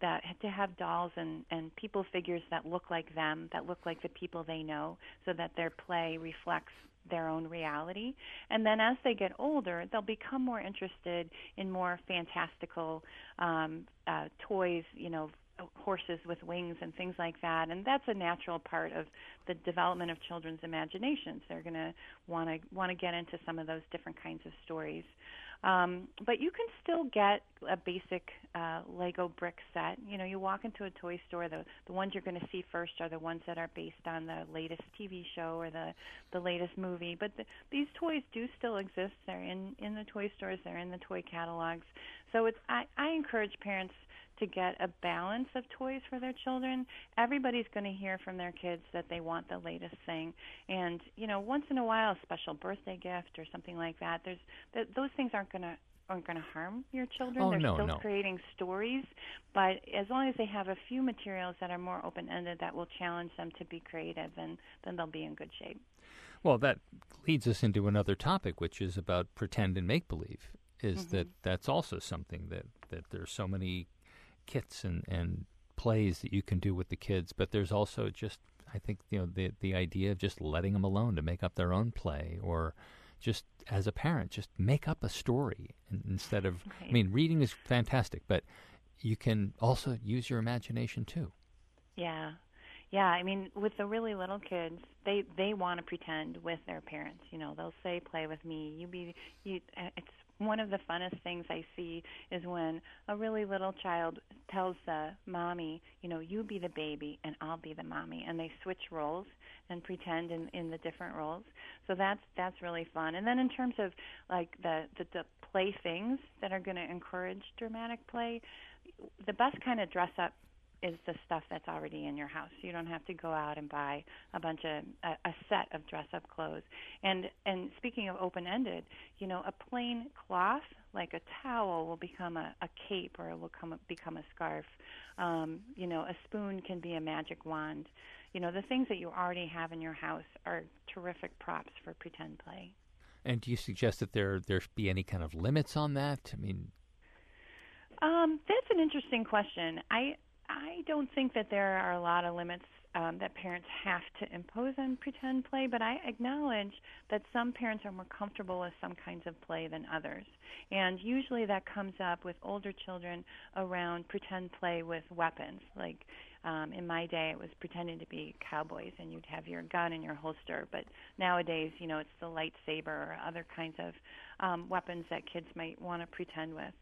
that to have dolls and and people figures that look like them, that look like the people they know, so that their play reflects their own reality. And then as they get older, they'll become more interested in more fantastical um, uh, toys, you know, horses with wings and things like that. And that's a natural part of the development of children's imaginations. They're going to want to want to get into some of those different kinds of stories um, but you can still get a basic uh, Lego brick set. You know, you walk into a toy store, the the ones you're going to see first are the ones that are based on the latest TV show or the the latest movie. But the, these toys do still exist. They're in in the toy stores. They're in the toy catalogs. So it's I, I encourage parents to get a balance of toys for their children. Everybody's going to hear from their kids that they want the latest thing, and you know, once in a while, a special birthday gift or something like that. There's th- those things aren't going to aren't going to harm your children. Oh, They're no, still no. creating stories, but as long as they have a few materials that are more open-ended that will challenge them to be creative, then then they'll be in good shape. Well, that leads us into another topic, which is about pretend and make believe. Is Mm-hmm. that that's also something that that there's so many kits and and plays that you can do with the kids, but there's also just I think you know the the idea of just letting them alone to make up their own play or just as a parent just make up a story instead of I mean reading is fantastic, but you can also use your imagination too. Yeah. Yeah, I mean with the really little kids, they they want to pretend with their parents. You know, they'll say play with me. You be you uh, it's one of the funnest things I see is when a really little child tells the mommy, you know, you be the baby and I'll be the mommy and they switch roles and pretend in in the different roles. So that's that's really fun. And then in terms of like the the, the play things that are going to encourage dramatic play, the best kind of dress up is the stuff that's already in your house. You don't have to go out and buy a bunch of a, a set of dress up clothes. And and speaking of open ended, you know, a plain cloth like a towel will become a, a cape or it will come become a scarf. Um, you know, a spoon can be a magic wand. You know, the things that you already have in your house are terrific props for pretend play. And do you suggest that there there be any kind of limits on that? I mean, Um, that's an interesting question. I I don't think that there are a lot of limits um, that parents have to impose on pretend play, but I acknowledge that some parents are more comfortable with some kinds of play than others. And usually that comes up with older children around pretend play with weapons. Like um, in my day, it was pretending to be cowboys, and you'd have your gun in your holster. But nowadays, you know, it's the lightsaber or other kinds of um, weapons that kids might want to pretend with.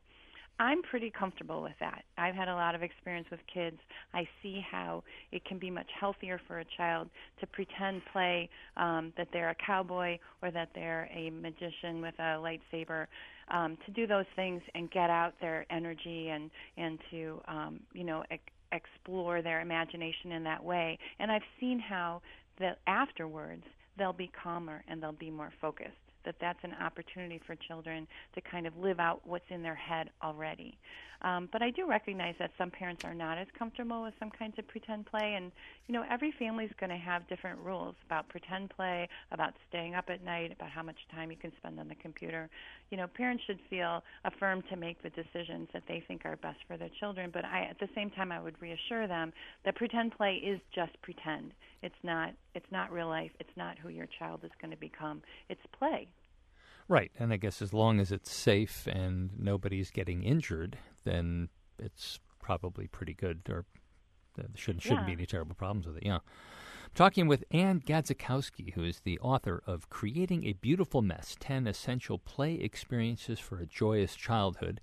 I'm pretty comfortable with that. I've had a lot of experience with kids. I see how it can be much healthier for a child to pretend play um, that they're a cowboy or that they're a magician with a lightsaber. Um, to do those things and get out their energy and and to um, you know ex- explore their imagination in that way. And I've seen how that afterwards they'll be calmer and they'll be more focused that that's an opportunity for children to kind of live out what's in their head already. Um, but I do recognize that some parents are not as comfortable with some kinds of pretend play, and you know every family is going to have different rules about pretend play, about staying up at night, about how much time you can spend on the computer. You know, parents should feel affirmed to make the decisions that they think are best for their children. But I, at the same time, I would reassure them that pretend play is just pretend. It's not. It's not real life. It's not who your child is going to become. It's play. Right, and I guess as long as it's safe and nobody's getting injured, then it's probably pretty good, or there shouldn't shouldn't be any terrible problems with it. Yeah. I'm talking with Ann Gadzikowski, who is the author of Creating a Beautiful Mess 10 Essential Play Experiences for a Joyous Childhood.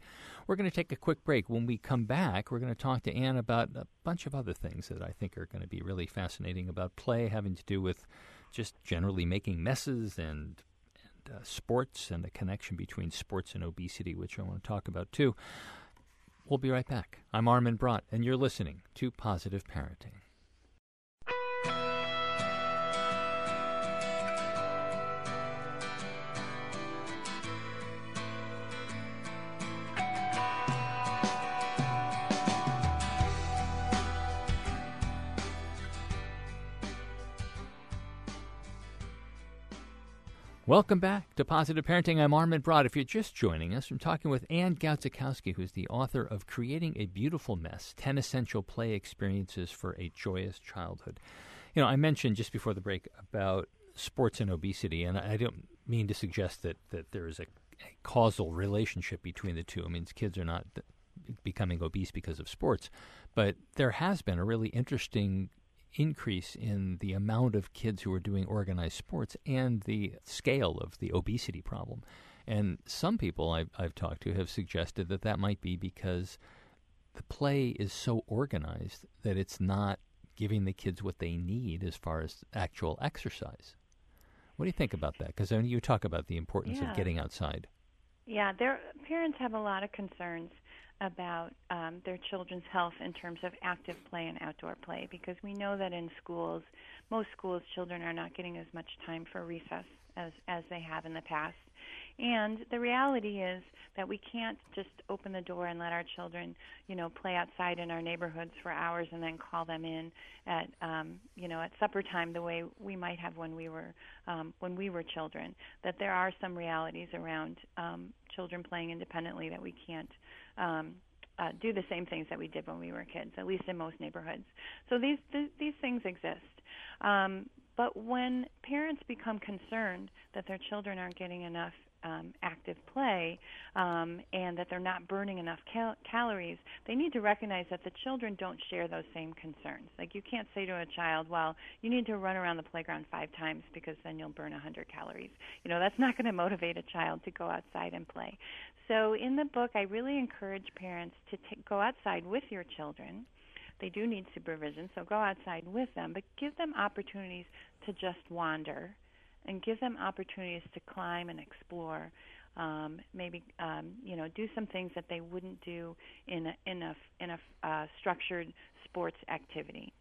We're going to take a quick break. When we come back, we're going to talk to Ann about a bunch of other things that I think are going to be really fascinating about play, having to do with just generally making messes and uh, sports and the connection between sports and obesity, which I want to talk about too. We'll be right back. I'm Armin Brott, and you're listening to Positive Parenting. Welcome back to Positive Parenting. I'm Armin Brott. If you're just joining us, I'm talking with Ann Gadzikowski, who's the author of Creating a Beautiful Mess 10 Essential Play Experiences for a Joyous Childhood. You know, I mentioned just before the break about sports and obesity, and I don't mean to suggest that, that there is a, a causal relationship between the two. I mean, kids are not becoming obese because of sports. But there has been a really interesting increase in the amount of kids who are doing organized sports and the scale of the obesity problem. And some people I've, I've talked to have suggested that that might be because the play is so organized that it's not giving the kids what they need as far as actual exercise. What do you think about that? Because I mean, you talk about the importance Yeah. of getting outside. Yeah, their parents have a lot of concerns about um, their children's health in terms of active play and outdoor play because we know that in schools, most schools, children are not getting as much time for recess as as they have in the past. And the reality is that we can't just open the door and let our children, you know, play outside in our neighborhoods for hours and then call them in at, um, you know, at supper time the way we might have when we were um, when we were children. That there are some realities around um, children playing independently that we can't. Um, uh, do the same things that we did when we were kids, at least in most neighborhoods. So these th- these things exist. Um, but when parents become concerned that their children aren't getting enough um, active play um, and that they're not burning enough cal- calories, they need to recognize that the children don't share those same concerns. Like you can't say to a child, "Well, you need to run around the playground five times because then you'll burn 100 calories." You know, that's not going to motivate a child to go outside and play. So in the book, I really encourage parents to t- go outside with your children. They do need supervision, so go outside with them, but give them opportunities to just wander and give them opportunities to climb and explore. Um, maybe um, you know do some things that they wouldn't do in a in a in a uh, structured sports activity.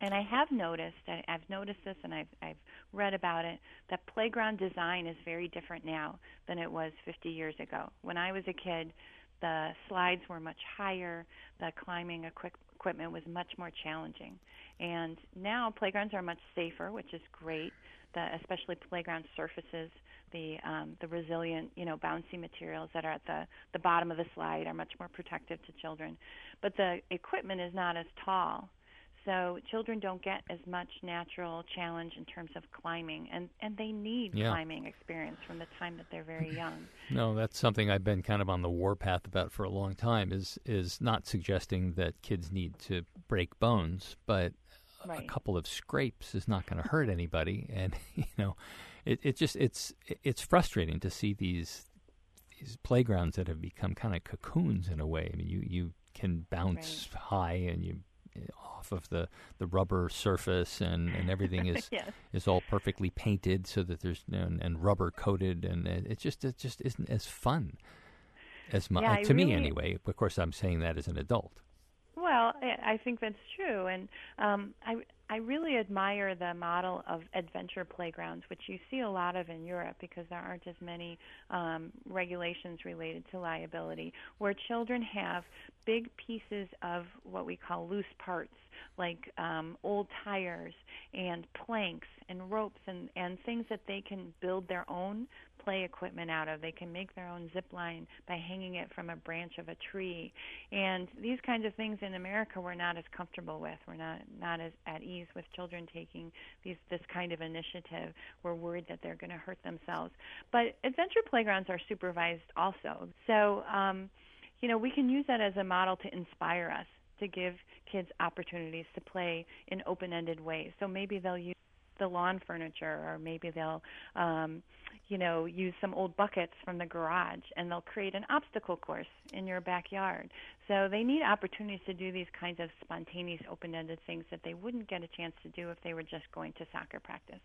And I have noticed, I, I've noticed this, and I've I've read about it, that playground design is very different now than it was 50 years ago. When I was a kid, the slides were much higher, the climbing equip, equipment was much more challenging, and now playgrounds are much safer, which is great. The especially playground surfaces, the um, the resilient, you know, bouncy materials that are at the the bottom of the slide are much more protective to children, but the equipment is not as tall. So children don't get as much natural challenge in terms of climbing, and and they need Yeah. climbing experience from the time that they're very young. No, that's something I've been kind of on the warpath about for a long time. Is is not suggesting that kids need to break bones, but a couple of scrapes is not going to hurt anybody. And you know, it it just it's it's frustrating to see these these playgrounds that have become kind of cocoons in a way. I mean, you you can bounce high and you off of the, the rubber surface and, and everything is Yes. is all perfectly painted so that there's and, and rubber coated and it it just it just isn't as fun as mu- Yeah, uh, I to me anyway. Of course, I'm saying that as an adult. Well, I think that's true, and um, I I really admire the model of adventure playgrounds, which you see a lot of in Europe because there aren't as many um, regulations related to liability, where children have big pieces of what we call loose parts, like um, old tires and planks and ropes and and things that they can build their own play equipment out of. They can make their own zip line by hanging it from a branch of a tree. And these kinds of things in America we're not as comfortable with. We're not not as at ease with children taking these this kind of initiative. We're worried that they're going to hurt themselves. But adventure playgrounds are supervised also. So um you know, we can use that as a model to inspire us to give kids opportunities to play in open-ended ways. So maybe they'll use the lawn furniture or maybe they'll um you know use some old buckets from the garage and they'll create an obstacle course in your backyard so they need opportunities to do these kinds of spontaneous open-ended things that they wouldn't get a chance to do if they were just going to soccer practice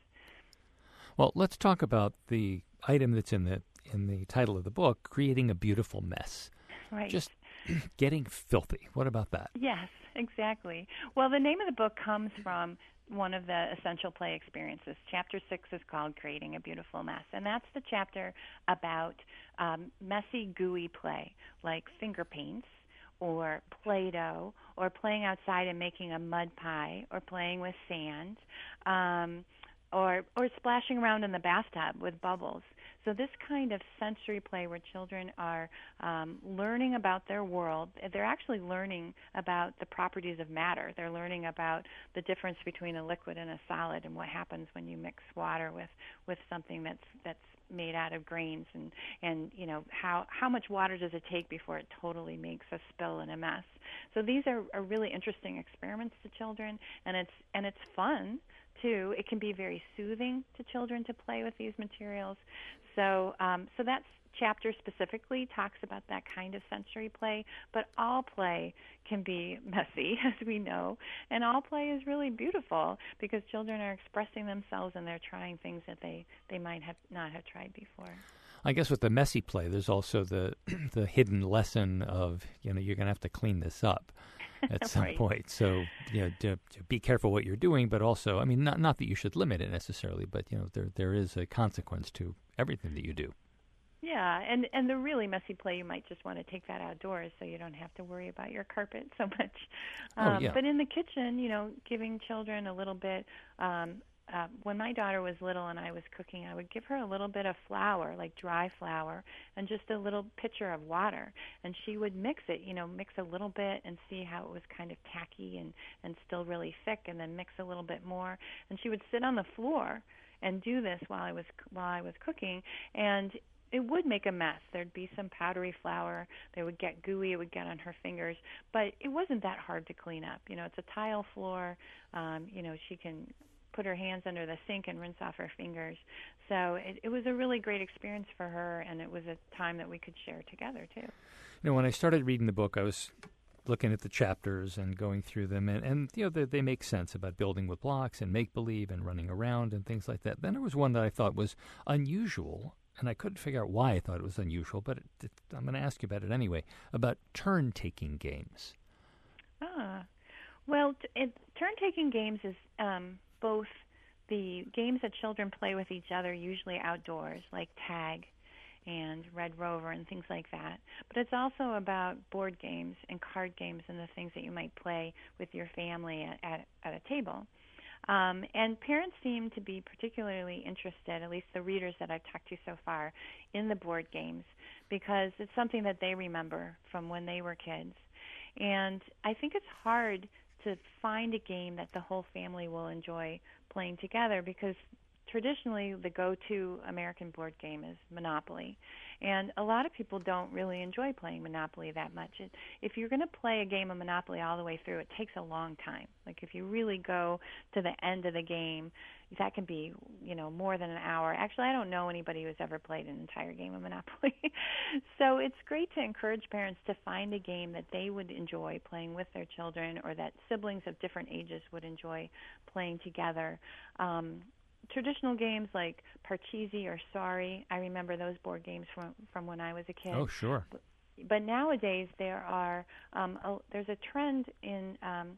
Well, let's talk about the item that's in the in the title of the book, creating a beautiful mess. right Just getting filthy. What about that? Yes, exactly. Well, the name of the book comes from one of the essential play experiences. Chapter six is called Creating a Beautiful Mess, and that's the chapter about um, messy, gooey play, like finger paints or Play Doh, or playing outside and making a mud pie, or playing with sand. Um, or or splashing around in the bathtub with bubbles. So this kind of sensory play where children are um, learning about their world, they're actually learning about the properties of matter. They're learning about the difference between a liquid and a solid and what happens when you mix water with with something that's that's made out of grains and and you know how how much water does it take before it totally makes a spill and a mess so these are, are really interesting experiments to children and it's and it's fun too it can be very soothing to children to play with these materials so um, so that's chapter specifically talks about that kind of sensory play, but all play can be messy, as we know, and all play is really beautiful because children are expressing themselves and they're trying things that they, they might have not have tried before. I guess with the messy play, there's also the the hidden lesson of you know you're going to have to clean this up at some right. point. So you know, to, to be careful what you're doing, but also, I mean, not not that you should limit it necessarily, but you know, there there is a consequence to everything that you do. Yeah, and and the really messy play, you might just want to take that outdoors, so you don't have to worry about your carpet so much. Oh, Um, yeah. But in the kitchen, you know, giving children a little bit. Um, uh, when my daughter was little and I was cooking, I would give her a little bit of flour, like dry flour, and just a little pitcher of water, and she would mix it. You know, mix a little bit and see how it was kind of tacky and and still really thick, and then mix a little bit more. And she would sit on the floor and do this while I was while I was cooking, and it would make a mess. There'd be some powdery flour. They would get gooey. It would get on her fingers, but it wasn't that hard to clean up. You know, it's a tile floor. Um, you know, she can put her hands under the sink and rinse off her fingers. So it, it was a really great experience for her, and it was a time that we could share together too. You know, when I started reading the book, I was looking at the chapters and going through them, and, and you know, they, they make sense about building with blocks and make believe and running around and things like that. Then there was one that I thought was unusual, and I couldn't figure out why I thought it was unusual, but it, it, I'm going to ask you about it anyway about turn taking games. Ah, well, t- turn-taking games is um, both the games that children play with each other, usually outdoors, like tag and Red Rover and things like that. But it's also about board games and card games and the things that you might play with your family at, at, at a table. Um, and parents seem to be particularly interested, at least the readers that I've talked to so far, in the board games because it's something that they remember from when they were kids. And I think it's hard to find a game that the whole family will enjoy playing together because traditionally the go-to American board game is Monopoly. And a lot of people don't really enjoy playing Monopoly that much. If you're going to play a game of Monopoly all the way through, it takes a long time. Like if you really go to the end of the game, that can be, you know, more than an hour. Actually, I don't know anybody who's ever played an entire game of Monopoly. so it's great to encourage parents to find a game that they would enjoy playing with their children or that siblings of different ages would enjoy playing together. Um, traditional games like Parcheesi or Sorry, I remember those board games from from when I was a kid. Oh, sure. But nowadays there are um, a, there's a trend in um,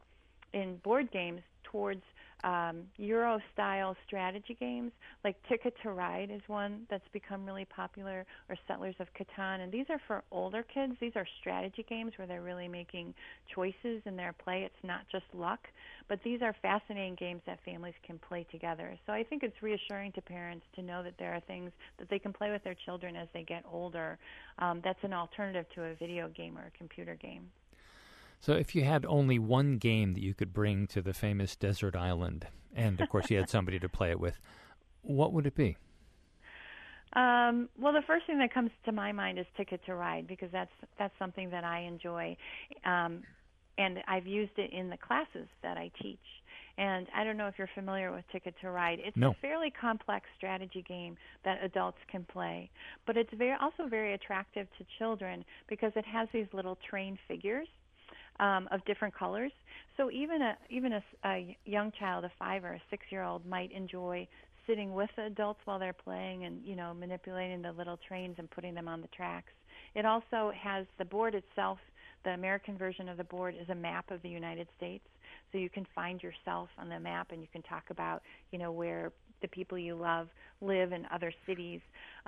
in board games towards um, Euro style strategy games, like Ticket to Ride is one that's become really popular, or Settlers of Catan. And these are for older kids. These are strategy games where they're really making choices in their play. It's not just luck, but these are fascinating games that families can play together. So I think it's reassuring to parents to know that there are things that they can play with their children as they get older. Um, that's an alternative to a video game or a computer game. So, if you had only one game that you could bring to the famous desert island, and of course you had somebody to play it with, what would it be? Um, well, the first thing that comes to my mind is Ticket to Ride because that's that's something that I enjoy, um, and I've used it in the classes that I teach. And I don't know if you're familiar with Ticket to Ride. It's No. a fairly complex strategy game that adults can play, but it's very also very attractive to children because it has these little train figures um, of different colors. So even a even a, a young child, a five or a six year old, might enjoy sitting with the adults while they're playing and you know manipulating the little trains and putting them on the tracks. It also has the board itself. The American version of the board is a map of the United States, so you can find yourself on the map and you can talk about you know where the people you love live in other cities.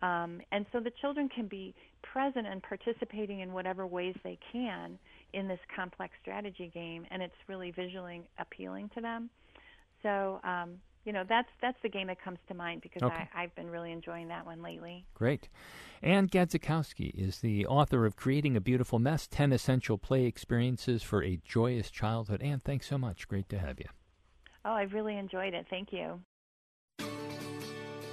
Um, and so the children can be present and participating in whatever ways they can in this complex strategy game, and it's really visually appealing to them. So um, you know that's that's the game that comes to mind because Okay. I, I've been really enjoying that one lately. Great. Ann Gadzikowski is the author of Creating a Beautiful Mess 10 Essential Play Experiences for a Joyous Childhood. Ann, thanks so much. Great to have you. Oh, I've really enjoyed it. Thank you.